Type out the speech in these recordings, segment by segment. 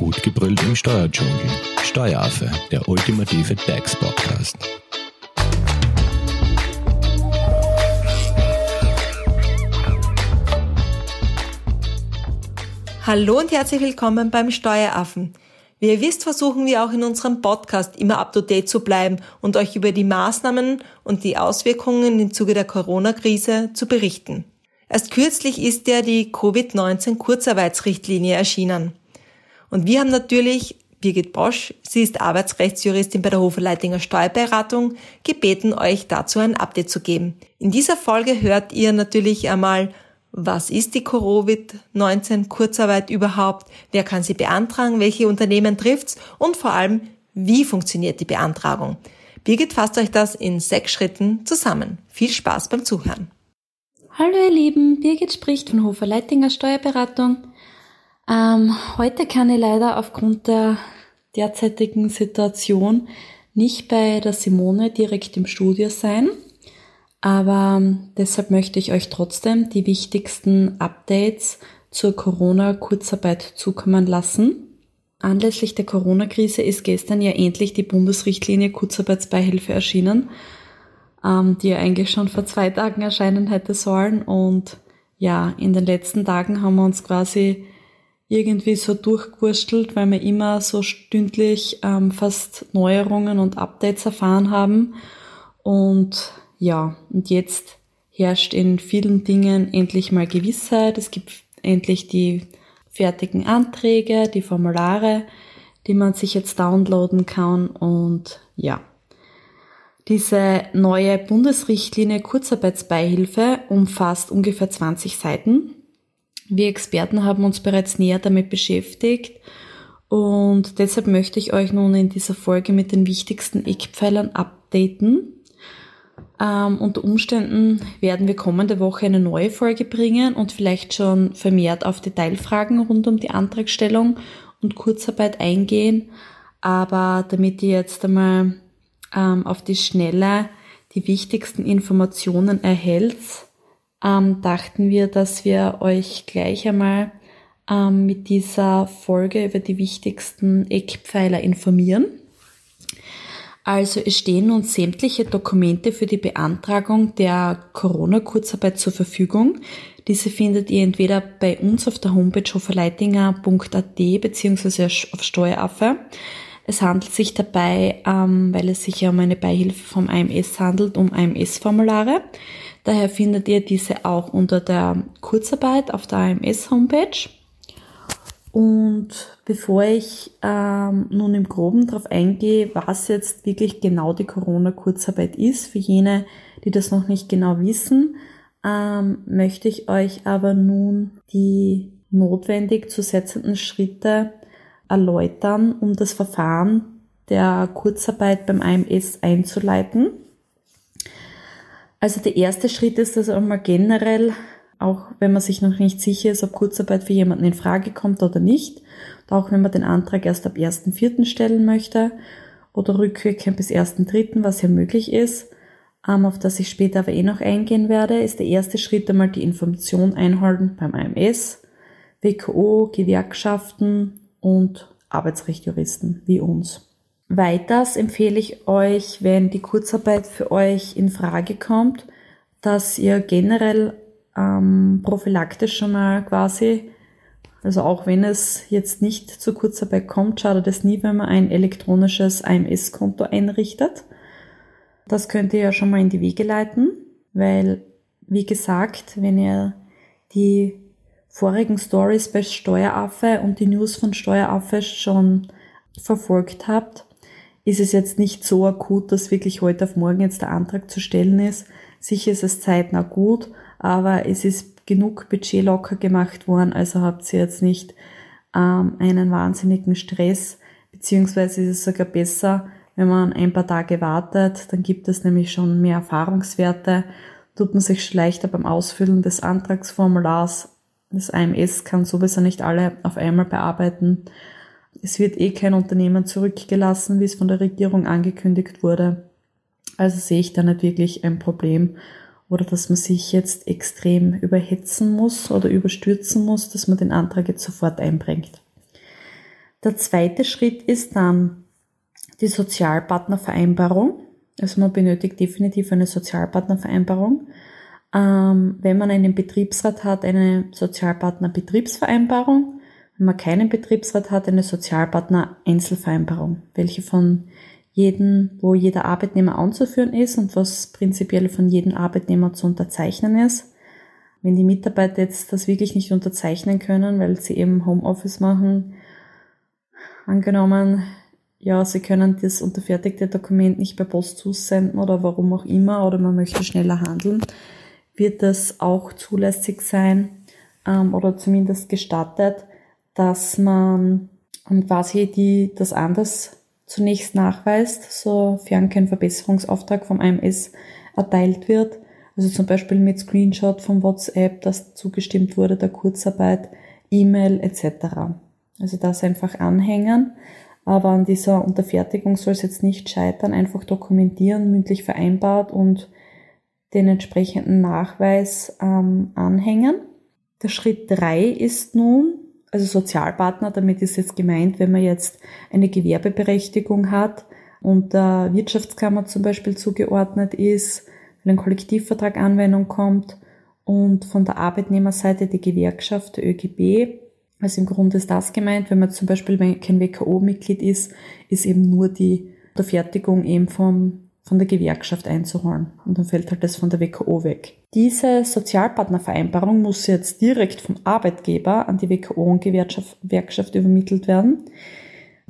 Gut gebrüllt im Steuerdschungel. Steueraffe, der ultimative DAX-Podcast. Hallo und herzlich willkommen beim Steueraffen. Wie ihr wisst, versuchen wir auch in unserem Podcast immer up-to-date zu bleiben und euch über die Maßnahmen und die Auswirkungen im Zuge der Corona-Krise zu berichten. Erst kürzlich ist ja die Covid-19 Kurzarbeitsrichtlinie erschienen. Und wir haben natürlich Birgit Bosch, sie ist Arbeitsrechtsjuristin bei der Hoferleitinger Steuerberatung, gebeten, euch dazu ein Update zu geben. In dieser Folge hört ihr natürlich einmal, was ist die Covid-19 Kurzarbeit überhaupt? Wer kann sie beantragen? Welche Unternehmen trifft's? Und vor allem, wie funktioniert die Beantragung? Birgit fasst euch das in sechs Schritten zusammen. Viel Spaß beim Zuhören. Hallo ihr Lieben, Birgit spricht von Hofer Leitinger Steuerberatung. Ähm, heute kann ich leider aufgrund der derzeitigen Situation nicht bei der Simone direkt im Studio sein. Aber ähm, deshalb möchte ich euch trotzdem die wichtigsten Updates zur Corona-Kurzarbeit zukommen lassen. Anlässlich der Corona-Krise ist gestern ja endlich die Bundesrichtlinie Kurzarbeitsbeihilfe erschienen, ähm, die ja eigentlich schon vor zwei Tagen erscheinen hätte sollen. Und ja, in den letzten Tagen haben wir uns quasi irgendwie so durchgewurstelt, weil wir immer so stündlich ähm, fast Neuerungen und Updates erfahren haben. Und ja, und jetzt herrscht in vielen Dingen endlich mal Gewissheit. Es gibt endlich die fertigen Anträge, die Formulare, die man sich jetzt downloaden kann und ja. Diese neue Bundesrichtlinie Kurzarbeitsbeihilfe umfasst ungefähr 20 Seiten. Wir Experten haben uns bereits näher damit beschäftigt und deshalb möchte ich euch nun in dieser Folge mit den wichtigsten Eckpfeilern updaten. Ähm, unter Umständen werden wir kommende Woche eine neue Folge bringen und vielleicht schon vermehrt auf Detailfragen rund um die Antragstellung und Kurzarbeit eingehen. Aber damit ihr jetzt einmal ähm, auf die Schnelle die wichtigsten Informationen erhält, ähm, dachten wir, dass wir euch gleich einmal ähm, mit dieser Folge über die wichtigsten Eckpfeiler informieren. Also es stehen nun sämtliche Dokumente für die Beantragung der Corona-Kurzarbeit zur Verfügung. Diese findet ihr entweder bei uns auf der Homepage hoferleitinger.at bzw. auf Steueraffe. Es handelt sich dabei, ähm, weil es sich ja um eine Beihilfe vom AMS handelt, um AMS-Formulare. Daher findet ihr diese auch unter der Kurzarbeit auf der AMS-Homepage. Und bevor ich ähm, nun im Groben darauf eingehe, was jetzt wirklich genau die Corona-Kurzarbeit ist, für jene, die das noch nicht genau wissen, ähm, möchte ich euch aber nun die notwendig zu setzenden Schritte erläutern, um das Verfahren der Kurzarbeit beim AMS einzuleiten. Also der erste Schritt ist, dass einmal generell auch wenn man sich noch nicht sicher ist, ob Kurzarbeit für jemanden in Frage kommt oder nicht, auch wenn man den Antrag erst ab 1.4. stellen möchte oder rückwirkend bis 1.3., was ja möglich ist, ähm, auf das ich später aber eh noch eingehen werde, ist der erste Schritt einmal die Information einhalten beim AMS, WKO, Gewerkschaften und Arbeitsrechtjuristen wie uns. Weiters empfehle ich euch, wenn die Kurzarbeit für euch in Frage kommt, dass ihr generell ähm, prophylaktisch schon mal quasi, also auch wenn es jetzt nicht zu Kurzarbeit kommt, schadet es nie, wenn man ein elektronisches AMS-Konto einrichtet. Das könnt ihr ja schon mal in die Wege leiten, weil, wie gesagt, wenn ihr die vorigen Stories bei Steueraffe und die News von Steueraffe schon verfolgt habt, ist es jetzt nicht so akut, dass wirklich heute auf morgen jetzt der Antrag zu stellen ist. Sicher ist es zeitnah gut, aber es ist genug Budget locker gemacht worden, also habt ihr jetzt nicht ähm, einen wahnsinnigen Stress, beziehungsweise ist es sogar besser, wenn man ein paar Tage wartet, dann gibt es nämlich schon mehr Erfahrungswerte, tut man sich leichter beim Ausfüllen des Antragsformulars. Das AMS kann sowieso nicht alle auf einmal bearbeiten. Es wird eh kein Unternehmen zurückgelassen, wie es von der Regierung angekündigt wurde. Also sehe ich da nicht wirklich ein Problem oder dass man sich jetzt extrem überhetzen muss oder überstürzen muss, dass man den Antrag jetzt sofort einbringt. Der zweite Schritt ist dann die Sozialpartnervereinbarung. Also man benötigt definitiv eine Sozialpartnervereinbarung. Ähm, wenn man einen Betriebsrat hat, eine Sozialpartner-Betriebsvereinbarung. Wenn man keinen Betriebsrat hat, eine Sozialpartner-Einzelvereinbarung, welche von jedem, wo jeder Arbeitnehmer anzuführen ist und was prinzipiell von jedem Arbeitnehmer zu unterzeichnen ist. Wenn die Mitarbeiter jetzt das wirklich nicht unterzeichnen können, weil sie eben Homeoffice machen, angenommen, ja, sie können das unterfertigte Dokument nicht per Post zusenden oder warum auch immer, oder man möchte schneller handeln, wird das auch zulässig sein ähm, oder zumindest gestattet, dass man quasi die, das anders zunächst nachweist, sofern kein Verbesserungsauftrag vom AMS erteilt wird. Also zum Beispiel mit Screenshot von WhatsApp, dass zugestimmt wurde der Kurzarbeit, E-Mail etc. Also das einfach anhängen. Aber an dieser Unterfertigung soll es jetzt nicht scheitern, einfach dokumentieren, mündlich vereinbart und den entsprechenden Nachweis ähm, anhängen. Der Schritt drei ist nun, also Sozialpartner, damit ist jetzt gemeint, wenn man jetzt eine Gewerbeberechtigung hat und der Wirtschaftskammer zum Beispiel zugeordnet ist, wenn ein Kollektivvertrag Anwendung kommt und von der Arbeitnehmerseite die Gewerkschaft, der ÖGB, also im Grunde ist das gemeint, wenn man zum Beispiel kein WKO-Mitglied ist, ist eben nur die der Fertigung eben vom, von der Gewerkschaft einzuholen. Und dann fällt halt das von der WKO weg. Diese Sozialpartnervereinbarung muss jetzt direkt vom Arbeitgeber an die WKO und Gewerkschaft übermittelt werden.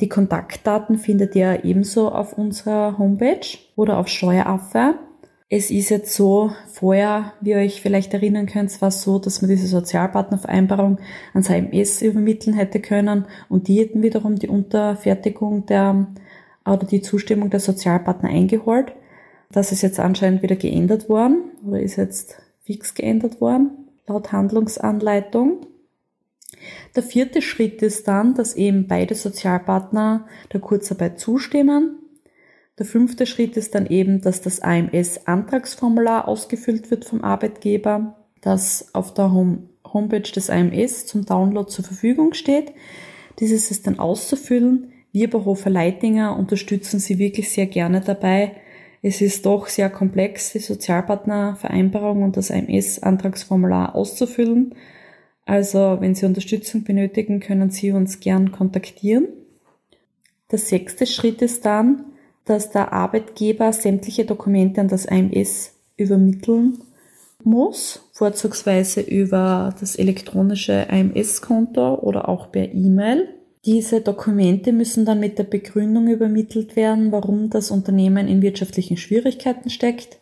Die Kontaktdaten findet ihr ebenso auf unserer Homepage oder auf Steueraffe. Es ist jetzt so, vorher, wie ihr euch vielleicht erinnern könnt, war es so, dass man diese Sozialpartnervereinbarung ans HMS übermitteln hätte können und die hätten wiederum die Unterfertigung der oder die Zustimmung der Sozialpartner eingeholt. Das ist jetzt anscheinend wieder geändert worden oder ist jetzt fix geändert worden, laut Handlungsanleitung. Der vierte Schritt ist dann, dass eben beide Sozialpartner der Kurzarbeit zustimmen der fünfte Schritt ist dann eben, dass das AMS-Antragsformular ausgefüllt wird vom Arbeitgeber, das auf der Home Homepage des AMS zum Download zur Verfügung steht. Dieses ist dann auszufüllen. Wir bei Hofer Leitinger unterstützen Sie wirklich sehr gerne dabei. Es ist doch sehr komplex, die Sozialpartnervereinbarung und das AMS-Antragsformular auszufüllen. Also, wenn Sie Unterstützung benötigen, können Sie uns gern kontaktieren. Der sechste Schritt ist dann, dass der Arbeitgeber sämtliche Dokumente an das AMS übermitteln muss, vorzugsweise über das elektronische AMS-Konto oder auch per E-Mail. Diese Dokumente müssen dann mit der Begründung übermittelt werden, warum das Unternehmen in wirtschaftlichen Schwierigkeiten steckt.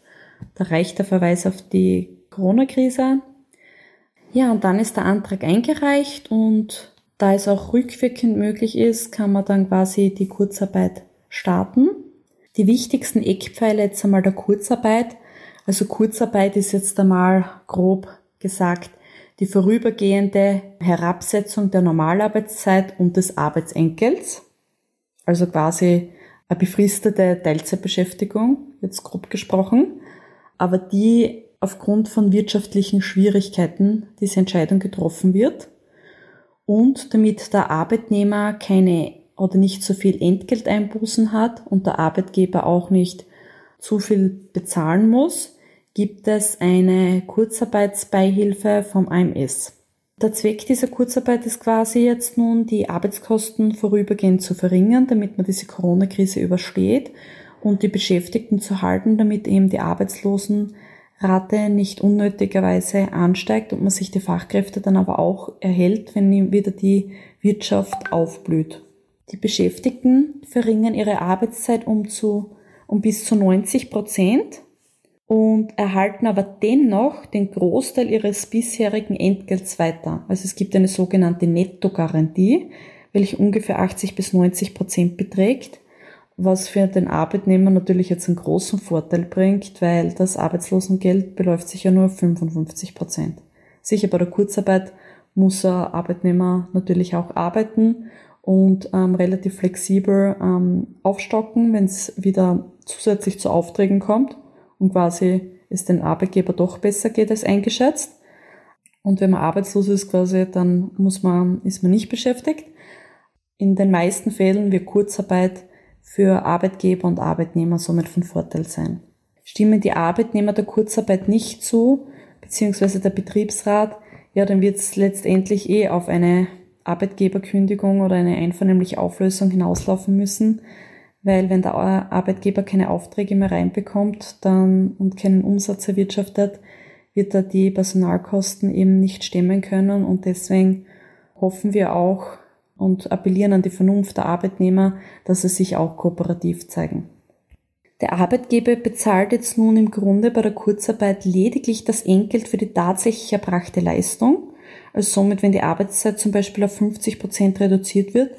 Da reicht der Verweis auf die Corona-Krise. Ja, und dann ist der Antrag eingereicht und da es auch rückwirkend möglich ist, kann man dann quasi die Kurzarbeit starten. Die wichtigsten Eckpfeile jetzt einmal der Kurzarbeit. Also Kurzarbeit ist jetzt einmal grob gesagt die vorübergehende Herabsetzung der Normalarbeitszeit und des Arbeitsentgelts. Also quasi eine befristete Teilzeitbeschäftigung, jetzt grob gesprochen, aber die aufgrund von wirtschaftlichen Schwierigkeiten diese Entscheidung getroffen wird und damit der Arbeitnehmer keine oder nicht so viel Entgelteinbußen hat und der Arbeitgeber auch nicht zu viel bezahlen muss, gibt es eine Kurzarbeitsbeihilfe vom AMS. Der Zweck dieser Kurzarbeit ist quasi jetzt nun, die Arbeitskosten vorübergehend zu verringern, damit man diese Corona-Krise übersteht und die Beschäftigten zu halten, damit eben die Arbeitslosenrate nicht unnötigerweise ansteigt und man sich die Fachkräfte dann aber auch erhält, wenn wieder die Wirtschaft aufblüht. Die Beschäftigten verringern ihre Arbeitszeit um, zu, um bis zu 90 Prozent und erhalten aber dennoch den Großteil ihres bisherigen Entgelts weiter. Also es gibt eine sogenannte Nettogarantie, welche ungefähr 80 bis 90 Prozent beträgt, was für den Arbeitnehmer natürlich jetzt einen großen Vorteil bringt, weil das Arbeitslosengeld beläuft sich ja nur auf 55 Prozent. Sicher bei der Kurzarbeit muss der Arbeitnehmer natürlich auch arbeiten und ähm, relativ flexibel ähm, aufstocken, wenn es wieder zusätzlich zu Aufträgen kommt und quasi es den Arbeitgeber doch besser geht als eingeschätzt. Und wenn man arbeitslos ist quasi, dann muss man, ist man nicht beschäftigt. In den meisten Fällen wird Kurzarbeit für Arbeitgeber und Arbeitnehmer somit von Vorteil sein. Stimmen die Arbeitnehmer der Kurzarbeit nicht zu, beziehungsweise der Betriebsrat, ja, dann wird es letztendlich eh auf eine Arbeitgeberkündigung oder eine einvernehmliche Auflösung hinauslaufen müssen, weil wenn der Arbeitgeber keine Aufträge mehr reinbekommt dann, und keinen Umsatz erwirtschaftet, wird er die Personalkosten eben nicht stemmen können und deswegen hoffen wir auch und appellieren an die Vernunft der Arbeitnehmer, dass sie sich auch kooperativ zeigen. Der Arbeitgeber bezahlt jetzt nun im Grunde bei der Kurzarbeit lediglich das Entgelt für die tatsächlich erbrachte Leistung. Also somit, wenn die Arbeitszeit zum Beispiel auf 50 Prozent reduziert wird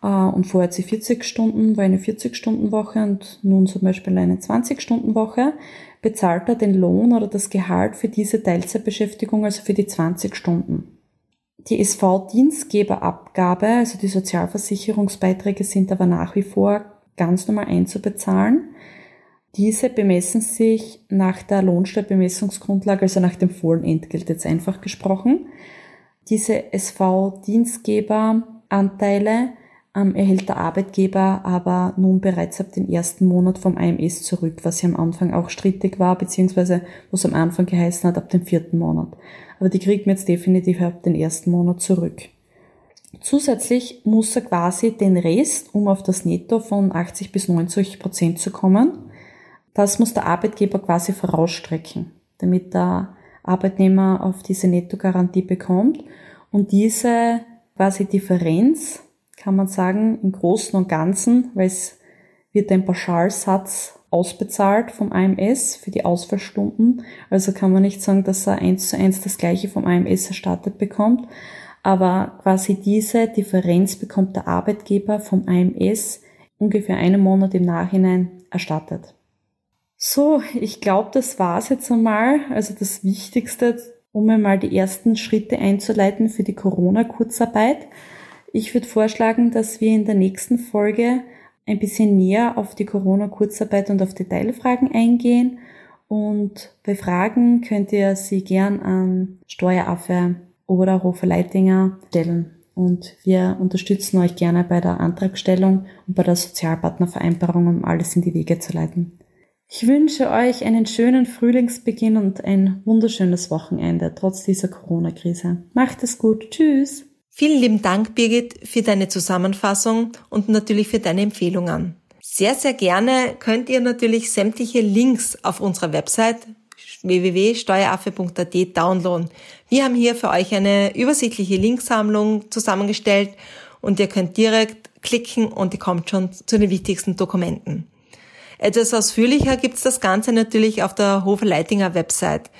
und vorher hat sie 40 Stunden, war eine 40-Stunden-Woche und nun zum Beispiel eine 20-Stunden-Woche, bezahlt er den Lohn oder das Gehalt für diese Teilzeitbeschäftigung, also für die 20 Stunden. Die SV-Dienstgeberabgabe, also die Sozialversicherungsbeiträge sind aber nach wie vor ganz normal einzubezahlen. Diese bemessen sich nach der Lohnsteuerbemessungsgrundlage, also nach dem vollen Entgelt jetzt einfach gesprochen. Diese SV-Dienstgeberanteile erhält der Arbeitgeber aber nun bereits ab dem ersten Monat vom AMS zurück, was ja am Anfang auch strittig war, beziehungsweise was am Anfang geheißen hat, ab dem vierten Monat. Aber die kriegt man jetzt definitiv ab dem ersten Monat zurück. Zusätzlich muss er quasi den Rest, um auf das Netto von 80 bis 90 Prozent zu kommen, das muss der Arbeitgeber quasi vorausstrecken, damit der Arbeitnehmer auf diese Nettogarantie bekommt und diese quasi Differenz kann man sagen, im Großen und Ganzen, weil es wird ein Pauschalsatz ausbezahlt vom AMS für die Ausfallstunden. Also kann man nicht sagen, dass er eins zu eins das gleiche vom AMS erstattet bekommt. Aber quasi diese Differenz bekommt der Arbeitgeber vom AMS ungefähr einen Monat im Nachhinein erstattet. So, ich glaube, das war's jetzt einmal. Also das Wichtigste, um einmal die ersten Schritte einzuleiten für die Corona-Kurzarbeit. Ich würde vorschlagen, dass wir in der nächsten Folge ein bisschen näher auf die Corona-Kurzarbeit und auf Detailfragen eingehen. Und bei Fragen könnt ihr sie gern an Steueraffe oder Hofer Leitinger stellen. Und wir unterstützen euch gerne bei der Antragstellung und bei der Sozialpartnervereinbarung, um alles in die Wege zu leiten. Ich wünsche euch einen schönen Frühlingsbeginn und ein wunderschönes Wochenende, trotz dieser Corona-Krise. Macht es gut. Tschüss. Vielen lieben Dank, Birgit, für deine Zusammenfassung und natürlich für deine Empfehlungen. Sehr, sehr gerne könnt ihr natürlich sämtliche Links auf unserer Website www.steueraffe.at downloaden. Wir haben hier für euch eine übersichtliche Linksammlung zusammengestellt und ihr könnt direkt klicken und ihr kommt schon zu den wichtigsten Dokumenten. Etwas ausführlicher gibt's das Ganze natürlich auf der Hofer Leitinger Website.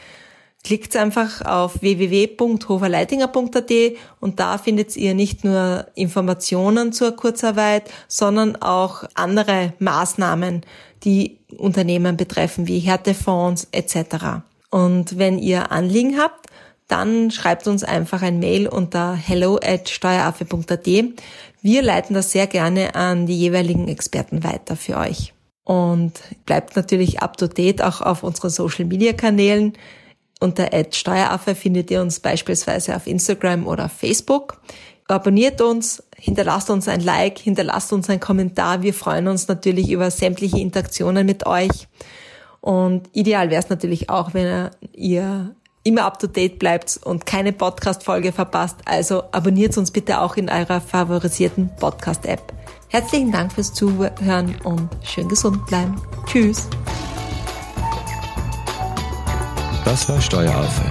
Klickt einfach auf www.hoferleitinger.at und da findet ihr nicht nur Informationen zur Kurzarbeit, sondern auch andere Maßnahmen, die Unternehmen betreffen, wie Härtefonds etc. Und wenn ihr Anliegen habt, dann schreibt uns einfach ein Mail unter hello at steueraffe.at. Wir leiten das sehr gerne an die jeweiligen Experten weiter für euch. Und bleibt natürlich up to date auch auf unseren Social Media Kanälen. Unter Steueraffe findet ihr uns beispielsweise auf Instagram oder Facebook. Abonniert uns, hinterlasst uns ein Like, hinterlasst uns einen Kommentar. Wir freuen uns natürlich über sämtliche Interaktionen mit euch. Und ideal wäre es natürlich auch, wenn ihr immer up to date bleibt und keine Podcast-Folge verpasst. Also abonniert uns bitte auch in eurer favorisierten Podcast-App. Herzlichen Dank fürs Zuhören und schön gesund bleiben. Tschüss. Das war Steueraffe.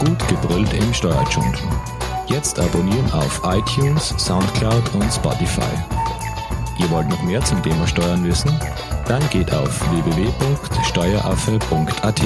Gut gebrüllt im Steuerdschungel. Jetzt abonnieren auf iTunes, Soundcloud und Spotify. Ihr wollt noch mehr zum Thema Steuern wissen? Dann geht auf www.steueraffe.at.